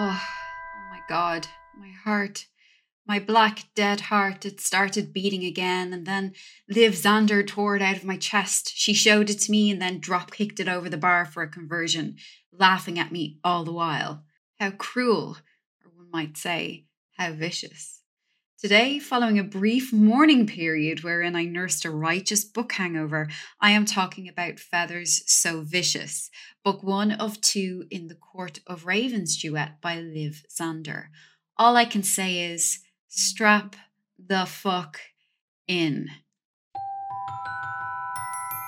Oh, oh my God, my heart. My black, dead heart, it started beating again, and then Liv Zander tore it out of my chest. She showed it to me and then drop kicked it over the bar for a conversion, laughing at me all the while. How cruel, or one might say, how vicious. Today, following a brief mourning period wherein I nursed a righteous book hangover, I am talking about Feathers So Vicious, book one of two in the Court of Ravens duet by Liv Zander. All I can say is, strap the fuck in.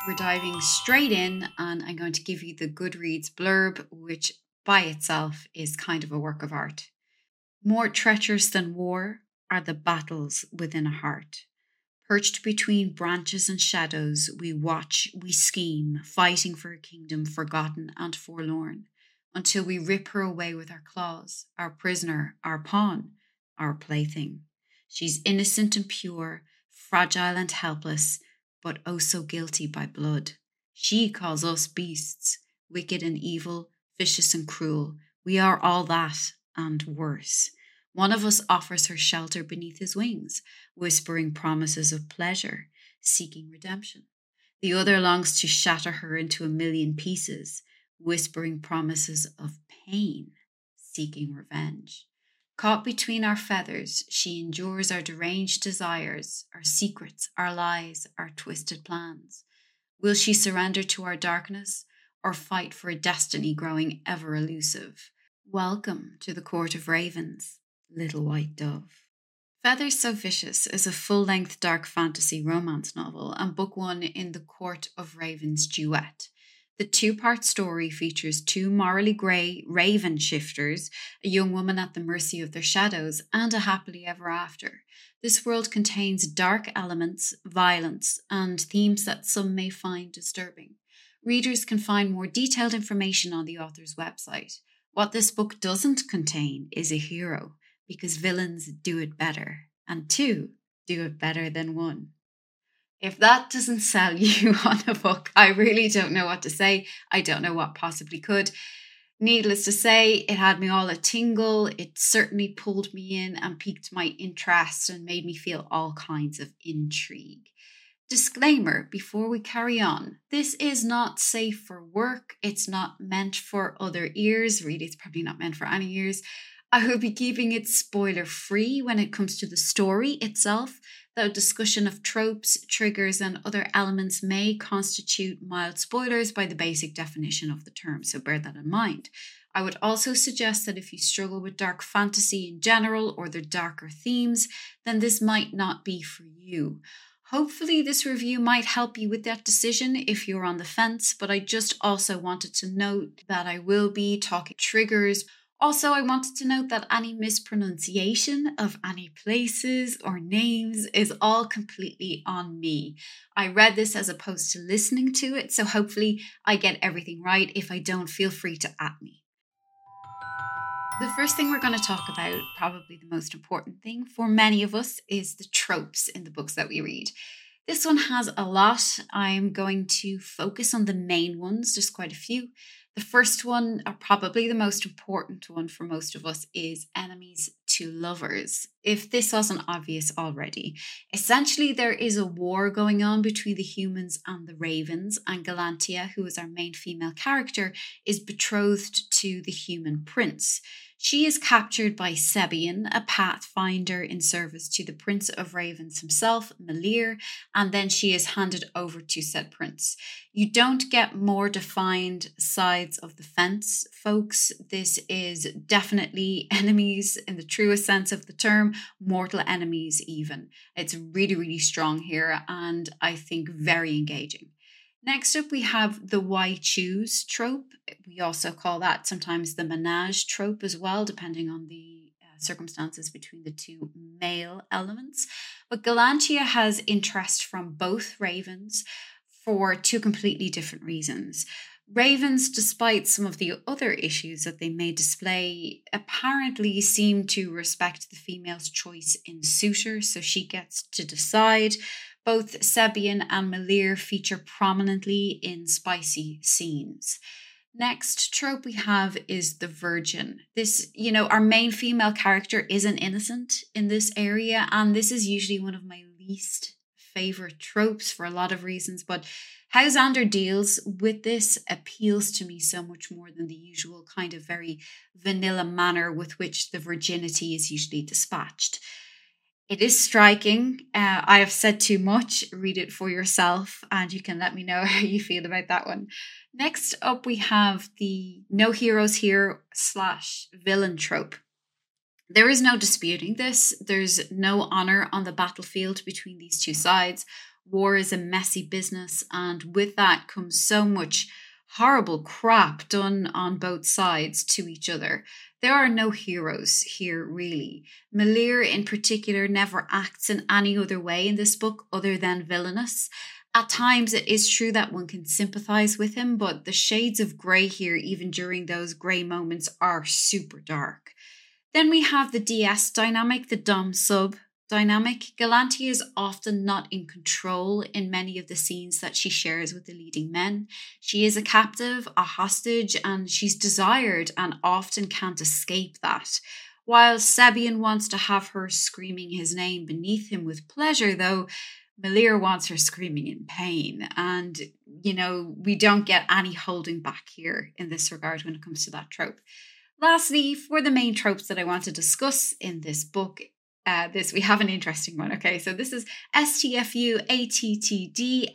We're diving straight in, and I'm going to give you the Goodreads blurb, which by itself is kind of a work of art. More treacherous than war are the battles within a heart. Perched between branches and shadows, we watch, we scheme, fighting for a kingdom forgotten and forlorn, until we rip her away with our claws, our prisoner, our pawn our plaything. She's innocent and pure, fragile and helpless, but oh so guilty by blood. She calls us beasts, wicked and evil, vicious and cruel. We are all that and worse. One of us offers her shelter beneath his wings, whispering promises of pleasure, seeking redemption. The other longs to shatter her into a million pieces, whispering promises of pain, seeking revenge. Caught between our feathers, she endures our deranged desires, our secrets, our lies, our twisted plans. Will she surrender to our darkness or fight for a destiny growing ever elusive? Welcome to the Court of Ravens, Little White Dove. Feathers So Vicious is a full length dark fantasy romance novel and book one in the Court of Ravens duet. The two part story features two morally grey raven shifters, a young woman at the mercy of their shadows, and a happily ever after. This world contains dark elements, violence, and themes that some may find disturbing. Readers can find more detailed information on the author's website. What this book doesn't contain is a hero, because villains do it better, and two do it better than one. If that doesn't sell you on a book, I really don't know what to say. I don't know what possibly could. Needless to say, it had me all a tingle. It certainly pulled me in and piqued my interest and made me feel all kinds of intrigue. Disclaimer before we carry on this is not safe for work. It's not meant for other ears. Really, it's probably not meant for any ears. I will be keeping it spoiler free when it comes to the story itself though discussion of tropes, triggers, and other elements may constitute mild spoilers by the basic definition of the term, so bear that in mind. I would also suggest that if you struggle with dark fantasy in general or the darker themes, then this might not be for you. Hopefully, this review might help you with that decision if you're on the fence, but I just also wanted to note that I will be talking triggers also, I wanted to note that any mispronunciation of any places or names is all completely on me. I read this as opposed to listening to it, so hopefully I get everything right. If I don't, feel free to at me. The first thing we're going to talk about, probably the most important thing for many of us, is the tropes in the books that we read. This one has a lot. I'm going to focus on the main ones, just quite a few. The first one, or probably the most important one for most of us, is enemies to lovers. If this wasn't obvious already, essentially there is a war going on between the humans and the ravens, and Galantia, who is our main female character, is betrothed to the human prince. She is captured by Sebian, a pathfinder in service to the Prince of Ravens himself, Malyr, and then she is handed over to said prince. You don't get more defined sides of the fence, folks. This is definitely enemies in the truest sense of the term, mortal enemies, even. It's really, really strong here, and I think very engaging. Next up, we have the why choose trope. We also call that sometimes the menage trope as well, depending on the uh, circumstances between the two male elements. But Galantia has interest from both ravens for two completely different reasons. Ravens, despite some of the other issues that they may display, apparently seem to respect the female's choice in suitor, so she gets to decide. Both Sebian and Malyr feature prominently in spicy scenes. Next trope we have is the virgin. This, you know, our main female character is an innocent in this area, and this is usually one of my least favorite tropes for a lot of reasons. But how Zander deals with this appeals to me so much more than the usual kind of very vanilla manner with which the virginity is usually dispatched. It is striking. Uh, I have said too much. Read it for yourself, and you can let me know how you feel about that one. Next up, we have the no heroes here slash villain trope. There is no disputing this. There's no honor on the battlefield between these two sides. War is a messy business, and with that comes so much horrible crap done on both sides to each other. There are no heroes here, really. Malyr, in particular, never acts in any other way in this book other than villainous. At times, it is true that one can sympathize with him, but the shades of grey here, even during those grey moments, are super dark. Then we have the DS dynamic, the Dom sub dynamic. Galantia is often not in control in many of the scenes that she shares with the leading men. She is a captive, a hostage, and she's desired and often can't escape that. While Sebian wants to have her screaming his name beneath him with pleasure, though, Malyr wants her screaming in pain. And, you know, we don't get any holding back here in this regard when it comes to that trope. Lastly, for the main tropes that I want to discuss in this book, uh, this we have an interesting one. Okay, so this is STFU ATTD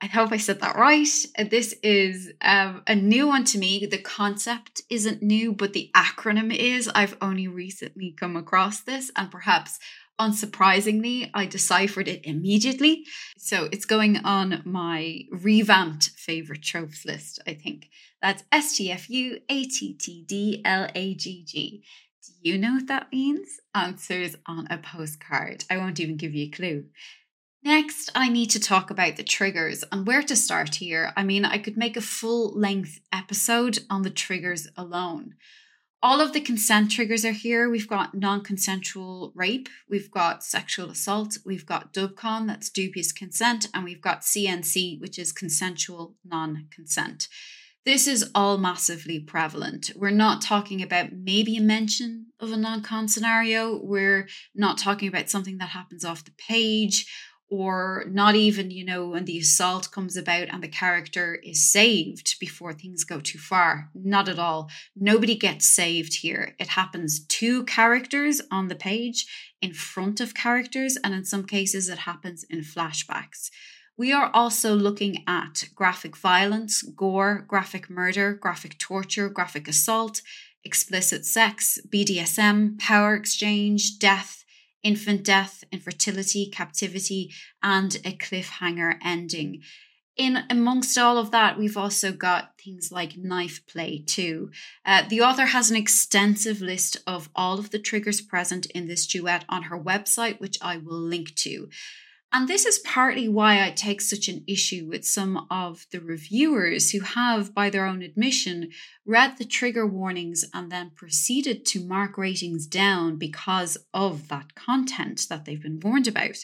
I hope I said that right. Uh, this is um, a new one to me. The concept isn't new, but the acronym is. I've only recently come across this, and perhaps unsurprisingly, I deciphered it immediately. So it's going on my revamped favorite tropes list, I think. That's STFU ATTD do you know what that means? Answers on a postcard. I won't even give you a clue. Next, I need to talk about the triggers and where to start here. I mean, I could make a full length episode on the triggers alone. All of the consent triggers are here. We've got non consensual rape, we've got sexual assault, we've got DUBCON, that's dubious consent, and we've got CNC, which is consensual non consent. This is all massively prevalent. We're not talking about maybe a mention of a non con scenario. We're not talking about something that happens off the page or not even, you know, when the assault comes about and the character is saved before things go too far. Not at all. Nobody gets saved here. It happens to characters on the page, in front of characters, and in some cases, it happens in flashbacks. We are also looking at graphic violence, gore, graphic murder, graphic torture, graphic assault, explicit sex, BDSM, power exchange, death, infant death, infertility, captivity, and a cliffhanger ending. In amongst all of that, we've also got things like knife play too. Uh, the author has an extensive list of all of the triggers present in this duet on her website, which I will link to. And this is partly why I take such an issue with some of the reviewers who have, by their own admission, read the trigger warnings and then proceeded to mark ratings down because of that content that they've been warned about.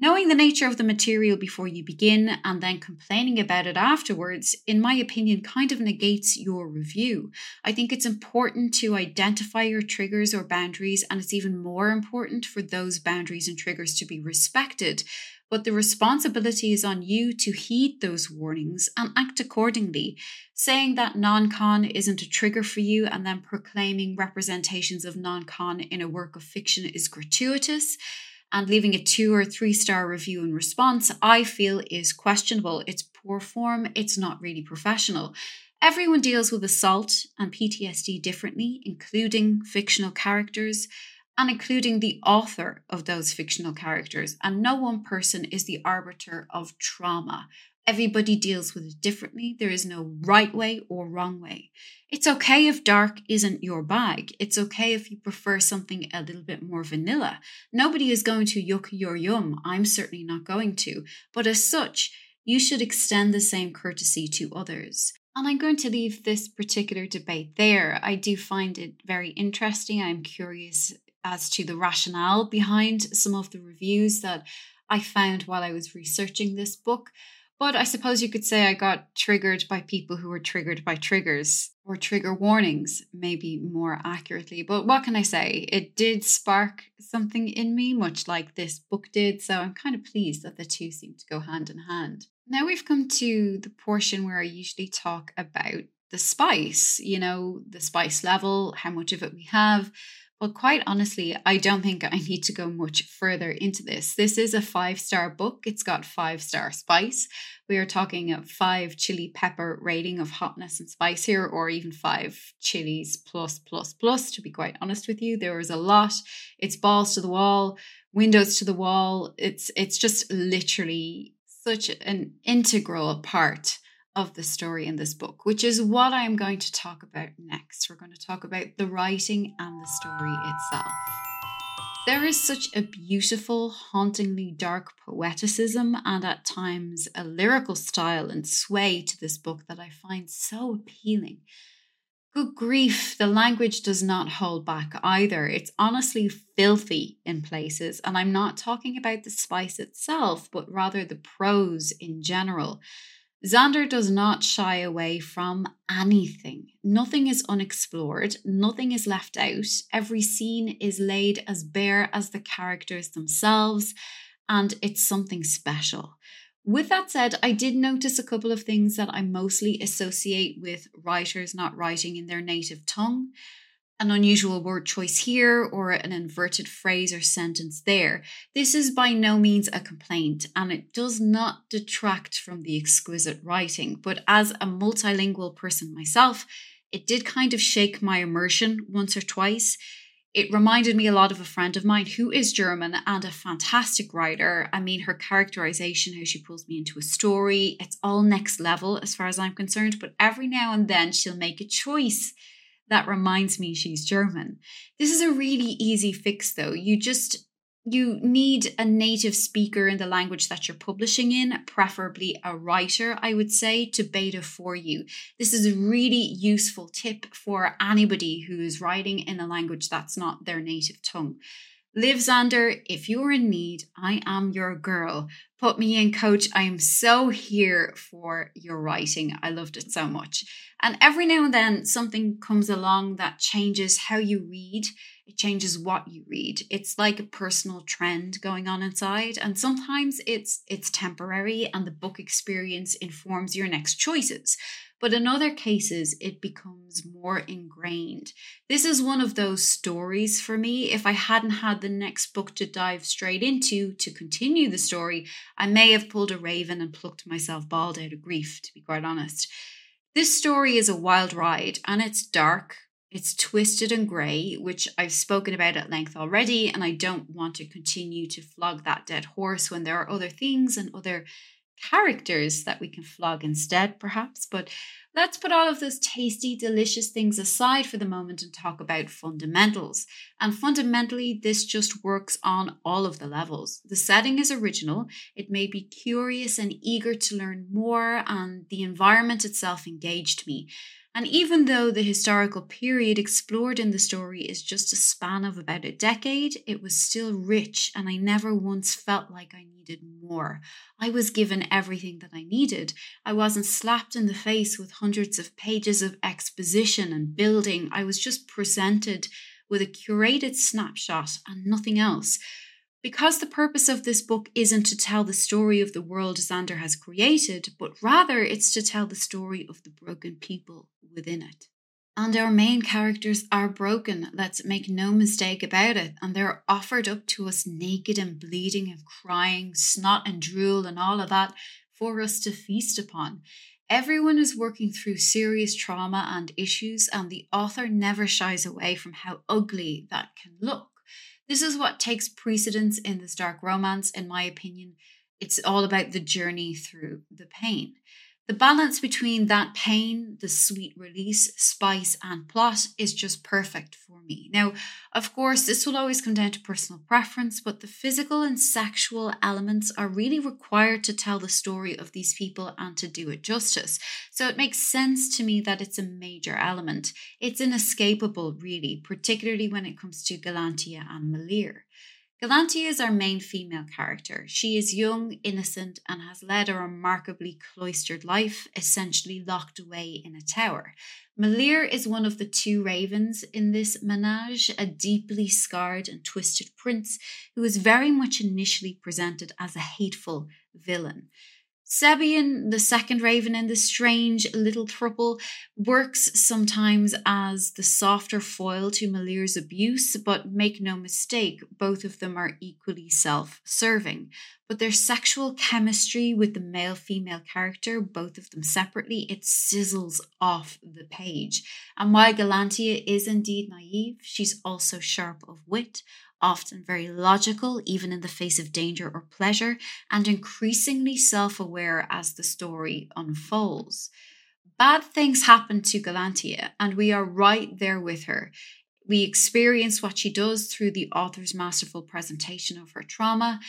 Knowing the nature of the material before you begin and then complaining about it afterwards, in my opinion, kind of negates your review. I think it's important to identify your triggers or boundaries, and it's even more important for those boundaries and triggers to be respected. But the responsibility is on you to heed those warnings and act accordingly. Saying that non con isn't a trigger for you and then proclaiming representations of non con in a work of fiction is gratuitous and leaving a two or three star review in response, I feel is questionable. It's poor form, it's not really professional. Everyone deals with assault and PTSD differently, including fictional characters and including the author of those fictional characters. And no one person is the arbiter of trauma. Everybody deals with it differently. There is no right way or wrong way. It's okay if dark isn't your bag. It's okay if you prefer something a little bit more vanilla. Nobody is going to yuck your yum. I'm certainly not going to. But as such, you should extend the same courtesy to others. And I'm going to leave this particular debate there. I do find it very interesting. I'm curious as to the rationale behind some of the reviews that I found while I was researching this book. But I suppose you could say I got triggered by people who were triggered by triggers or trigger warnings, maybe more accurately. But what can I say? It did spark something in me, much like this book did. So I'm kind of pleased that the two seem to go hand in hand. Now we've come to the portion where I usually talk about the spice, you know, the spice level, how much of it we have, but quite honestly, I don't think I need to go much further into this. This is a five star book. It's got five star spice. We are talking a five chili pepper rating of hotness and spice here, or even five chilies plus, plus, plus, to be quite honest with you. There is a lot. It's balls to the wall, windows to the wall. It's it's just literally such an integral part of the story in this book, which is what I'm going to talk about next. We're going to talk about the writing and the story itself. There is such a beautiful, hauntingly dark poeticism and at times a lyrical style and sway to this book that I find so appealing. Good grief, the language does not hold back either. It's honestly filthy in places, and I'm not talking about the spice itself, but rather the prose in general. Zander does not shy away from anything. Nothing is unexplored, nothing is left out. Every scene is laid as bare as the characters themselves, and it's something special. With that said, I did notice a couple of things that I mostly associate with writers not writing in their native tongue an unusual word choice here or an inverted phrase or sentence there. This is by no means a complaint and it does not detract from the exquisite writing. But as a multilingual person myself, it did kind of shake my immersion once or twice. It reminded me a lot of a friend of mine who is German and a fantastic writer. I mean, her characterization, how she pulls me into a story, it's all next level as far as I'm concerned. But every now and then she'll make a choice that reminds me she's German. This is a really easy fix though. You just you need a native speaker in the language that you're publishing in, preferably a writer, I would say, to beta for you. This is a really useful tip for anybody who is writing in a language that's not their native tongue. Liv Zander, if you're in need, I am your girl. Put me in, coach. I am so here for your writing. I loved it so much. And every now and then, something comes along that changes how you read. It changes what you read. It's like a personal trend going on inside, and sometimes it's it's temporary, and the book experience informs your next choices but in other cases, it becomes more ingrained. This is one of those stories for me. If I hadn't had the next book to dive straight into to continue the story, I may have pulled a raven and plucked myself bald out of grief, to be quite honest. This story is a wild ride and it's dark, it's twisted and grey, which I've spoken about at length already, and I don't want to continue to flog that dead horse when there are other things and other characters that we can flog instead, perhaps. But let's put all of those tasty, delicious things aside for the moment and talk about fundamentals. And fundamentally, this just works on all of the levels. The setting is original, it made me curious and eager to learn more, and the environment itself engaged me. And even though the historical period explored in the story is just a span of about a decade, it was still rich, and I never once felt like I needed more. I was given everything that I needed. I wasn't slapped in the face with hundreds of pages of exposition and building. I was just presented with a curated snapshot and nothing else. Because the purpose of this book isn't to tell the story of the world Zander has created, but rather it's to tell the story of the broken people within it. And our main characters are broken, let's make no mistake about it, and they're offered up to us naked and bleeding and crying, snot and drool and all of that for us to feast upon. Everyone is working through serious trauma and issues, and the author never shies away from how ugly that can look. This is what takes precedence in this dark romance, in my opinion. It's all about the journey through the pain. The balance between that pain, the sweet release, spice, and plot is just perfect for me. Now, of course, this will always come down to personal preference, but the physical and sexual elements are really required to tell the story of these people and to do it justice. So it makes sense to me that it's a major element. It's inescapable, really, particularly when it comes to Galantia and Malyr. Galantia is our main female character. She is young, innocent, and has led a remarkably cloistered life, essentially locked away in a tower. Malyr is one of the two ravens in this menage, a deeply scarred and twisted prince who is very much initially presented as a hateful villain. Sebian, the second raven in the strange little thruple, works sometimes as the softer foil to Malyr's abuse, but make no mistake, both of them are equally self serving. But their sexual chemistry with the male female character, both of them separately, it sizzles off the page. And while Galantia is indeed naive, she's also sharp of wit, often very logical, even in the face of danger or pleasure, and increasingly self aware as the story unfolds. Bad things happen to Galantia, and we are right there with her. We experience what she does through the author's masterful presentation of her trauma,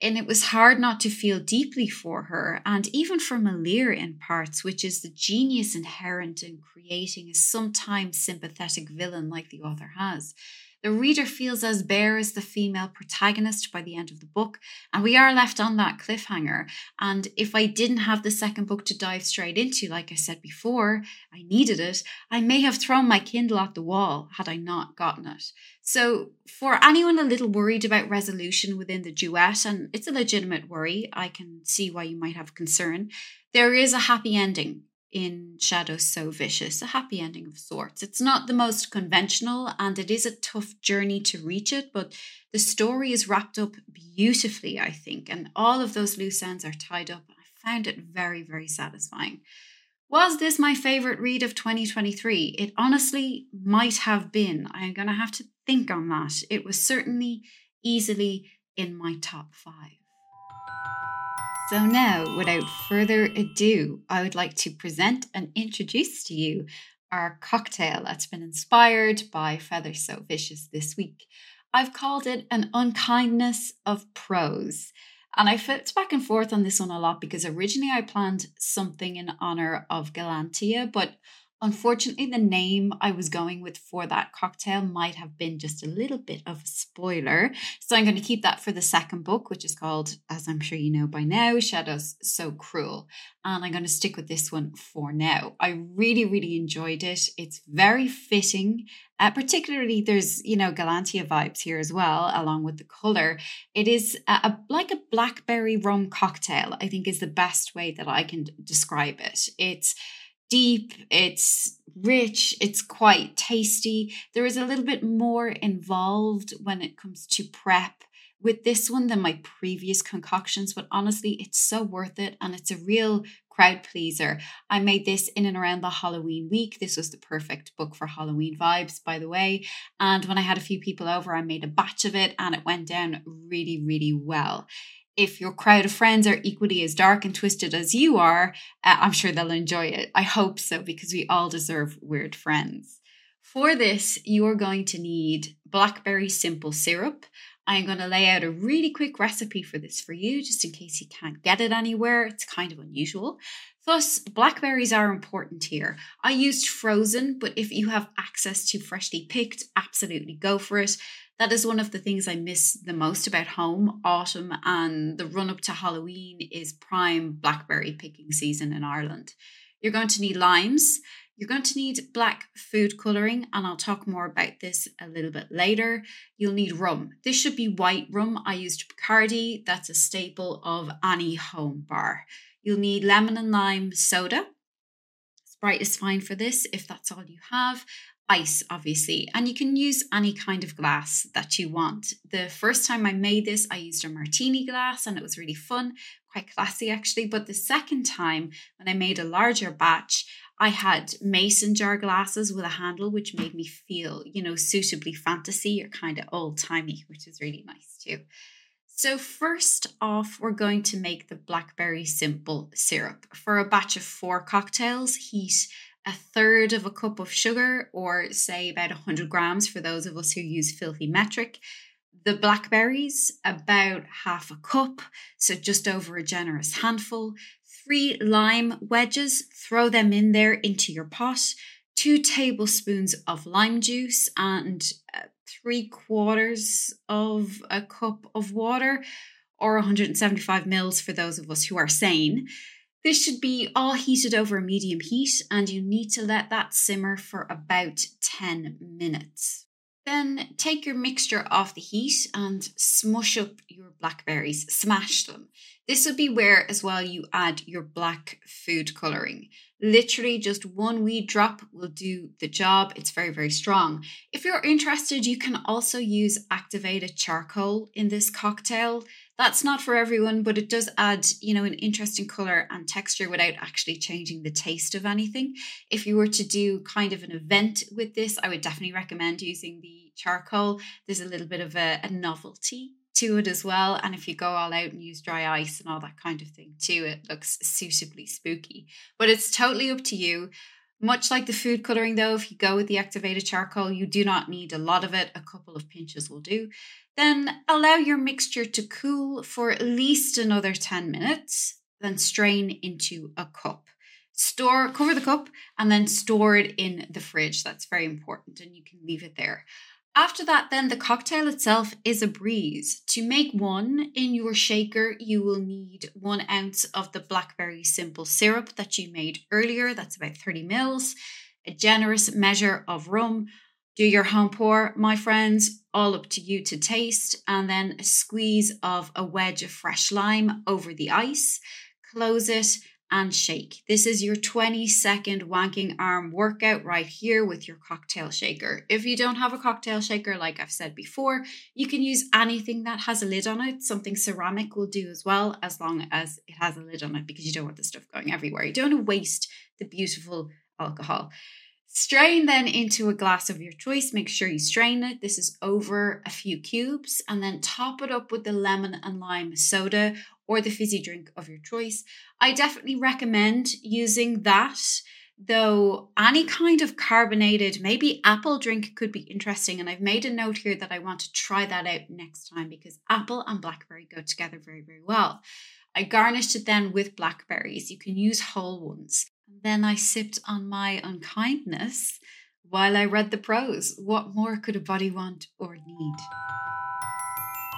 and it was hard not to feel deeply for her, and even for Malyr in parts, which is the genius inherent in creating a sometimes sympathetic villain like the author has. The reader feels as bare as the female protagonist by the end of the book, and we are left on that cliffhanger. And if I didn't have the second book to dive straight into, like I said before, I needed it, I may have thrown my Kindle at the wall had I not gotten it. So, for anyone a little worried about resolution within the duet, and it's a legitimate worry, I can see why you might have concern, there is a happy ending in Shadows So Vicious, a happy ending of sorts. It's not the most conventional and it is a tough journey to reach it, but the story is wrapped up beautifully, I think, and all of those loose ends are tied up. I found it very, very satisfying. Was this my favourite read of 2023? It honestly might have been. I'm going to have to think on that. It was certainly easily in my top five. So, now, without further ado, I would like to present and introduce to you our cocktail that's been inspired by Feather So Vicious this week. I've called it an unkindness of prose. And I flipped back and forth on this one a lot because originally I planned something in honor of Galantia, but Unfortunately, the name I was going with for that cocktail might have been just a little bit of a spoiler. So I'm going to keep that for the second book, which is called, as I'm sure you know by now, Shadows So Cruel. And I'm going to stick with this one for now. I really, really enjoyed it. It's very fitting. Uh, particularly, there's, you know, Galantia vibes here as well, along with the color. It is a, a, like a blackberry rum cocktail, I think is the best way that I can describe it. It's deep, it's rich, it's quite tasty. There is a little bit more involved when it comes to prep with this one than my previous concoctions, but honestly, it's so worth it and it's a real crowd pleaser. I made this in and around the Halloween week. This was the perfect book for Halloween vibes, by the way. And when I had a few people over, I made a batch of it and it went down really, really well if your crowd of friends are equally as dark and twisted as you are, uh, I'm sure they'll enjoy it. I hope so, because we all deserve weird friends. For this, you are going to need blackberry simple syrup. I'm going to lay out a really quick recipe for this for you, just in case you can't get it anywhere. It's kind of unusual. Thus, blackberries are important here. I used frozen, but if you have access to freshly picked, absolutely go for it that is one of the things I miss the most about home. Autumn and the run up to Halloween is prime blackberry picking season in Ireland. You're going to need limes. You're going to need black food colouring, and I'll talk more about this a little bit later. You'll need rum. This should be white rum. I used Bacardi, that's a staple of any home bar. You'll need lemon and lime soda. Sprite is fine for this if that's all you have ice, obviously, and you can use any kind of glass that you want. The first time I made this, I used a martini glass and it was really fun, quite classy actually. But the second time, when I made a larger batch, I had mason jar glasses with a handle, which made me feel, you know, suitably fantasy or kind of old timey, which is really nice too. So, first off, we're going to make the blackberry simple syrup. For a batch of four cocktails, heat a third of a cup of sugar, or say about 100 grams for those of us who use filthy metric. The blackberries, about half a cup, so just over a generous handful. Three lime wedges, throw them in there into your pot. Two tablespoons of lime juice and uh, three quarters of a cup of water or 175 mils for those of us who are sane. This should be all heated over medium heat, and you need to let that simmer for about 10 minutes. Then take your mixture off the heat and smush up your blackberries, smash them. This would be where as well you add your black food colouring. Literally just one wee drop will do the job. It's very, very strong. If you're interested, you can also use activated charcoal in this cocktail. That's not for everyone, but it does add, you know, an interesting color and texture without actually changing the taste of anything. If you were to do kind of an event with this, I would definitely recommend using the charcoal. There's a little bit of a, a novelty to it as well. And if you go all out and use dry ice and all that kind of thing too, it looks suitably spooky. But it's totally up to you. Much like the food coloring, though, if you go with the activated charcoal, you do not need a lot of it. A couple of pinches will do. Then allow your mixture to cool for at least another 10 minutes, then strain into a cup. Store, cover the cup, and then store it in the fridge. That's very important, and you can leave it there. After that, then the cocktail itself is a breeze. To make one in your shaker, you will need one ounce of the blackberry simple syrup that you made earlier. That's about 30 mils. A generous measure of rum, do your home pour, my friends, all up to you to taste, and then a squeeze of a wedge of fresh lime over the ice. Close it and shake. This is your 20 second wanking arm workout right here with your cocktail shaker. If you don't have a cocktail shaker, like I've said before, you can use anything that has a lid on it. Something ceramic will do as well, as long as it has a lid on it, because you don't want the stuff going everywhere. You don't want to waste the beautiful alcohol. Strain then into a glass of your choice. Make sure you strain it. This is over a few cubes, and then top it up with the lemon and lime soda or the fizzy drink of your choice. I definitely recommend using that, though any kind of carbonated, maybe apple drink could be interesting. And I've made a note here that I want to try that out next time because apple and blackberry go together very, very well. I garnished it then with blackberries. You can use whole ones. Then I sipped on my unkindness while I read the prose. What more could a body want or need?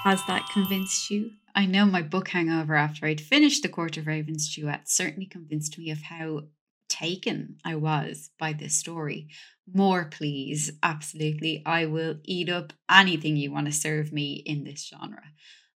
Has that convinced you? I know my book hangover after I'd finished The Court of Ravens duet certainly convinced me of how taken I was by this story. More, please. Absolutely. I will eat up anything you want to serve me in this genre.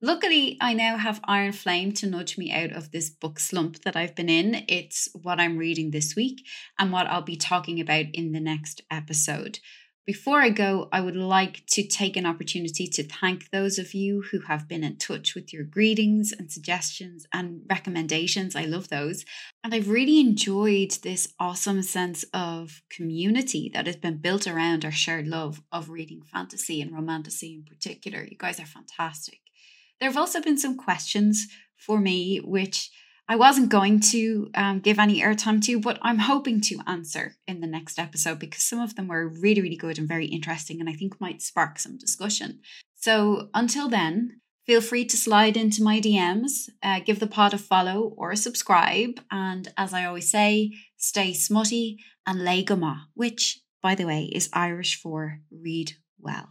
Luckily, I now have Iron Flame to nudge me out of this book slump that I've been in. It's what I'm reading this week and what I'll be talking about in the next episode. Before I go, I would like to take an opportunity to thank those of you who have been in touch with your greetings and suggestions and recommendations. I love those. And I've really enjoyed this awesome sense of community that has been built around our shared love of reading fantasy and romantasy in particular. You guys are fantastic. There have also been some questions for me, which I wasn't going to um, give any airtime to, but I'm hoping to answer in the next episode because some of them were really, really good and very interesting and I think might spark some discussion. So until then, feel free to slide into my DMs, uh, give the pod a follow or a subscribe. And as I always say, stay smutty and lay goma, which, by the way, is Irish for read well.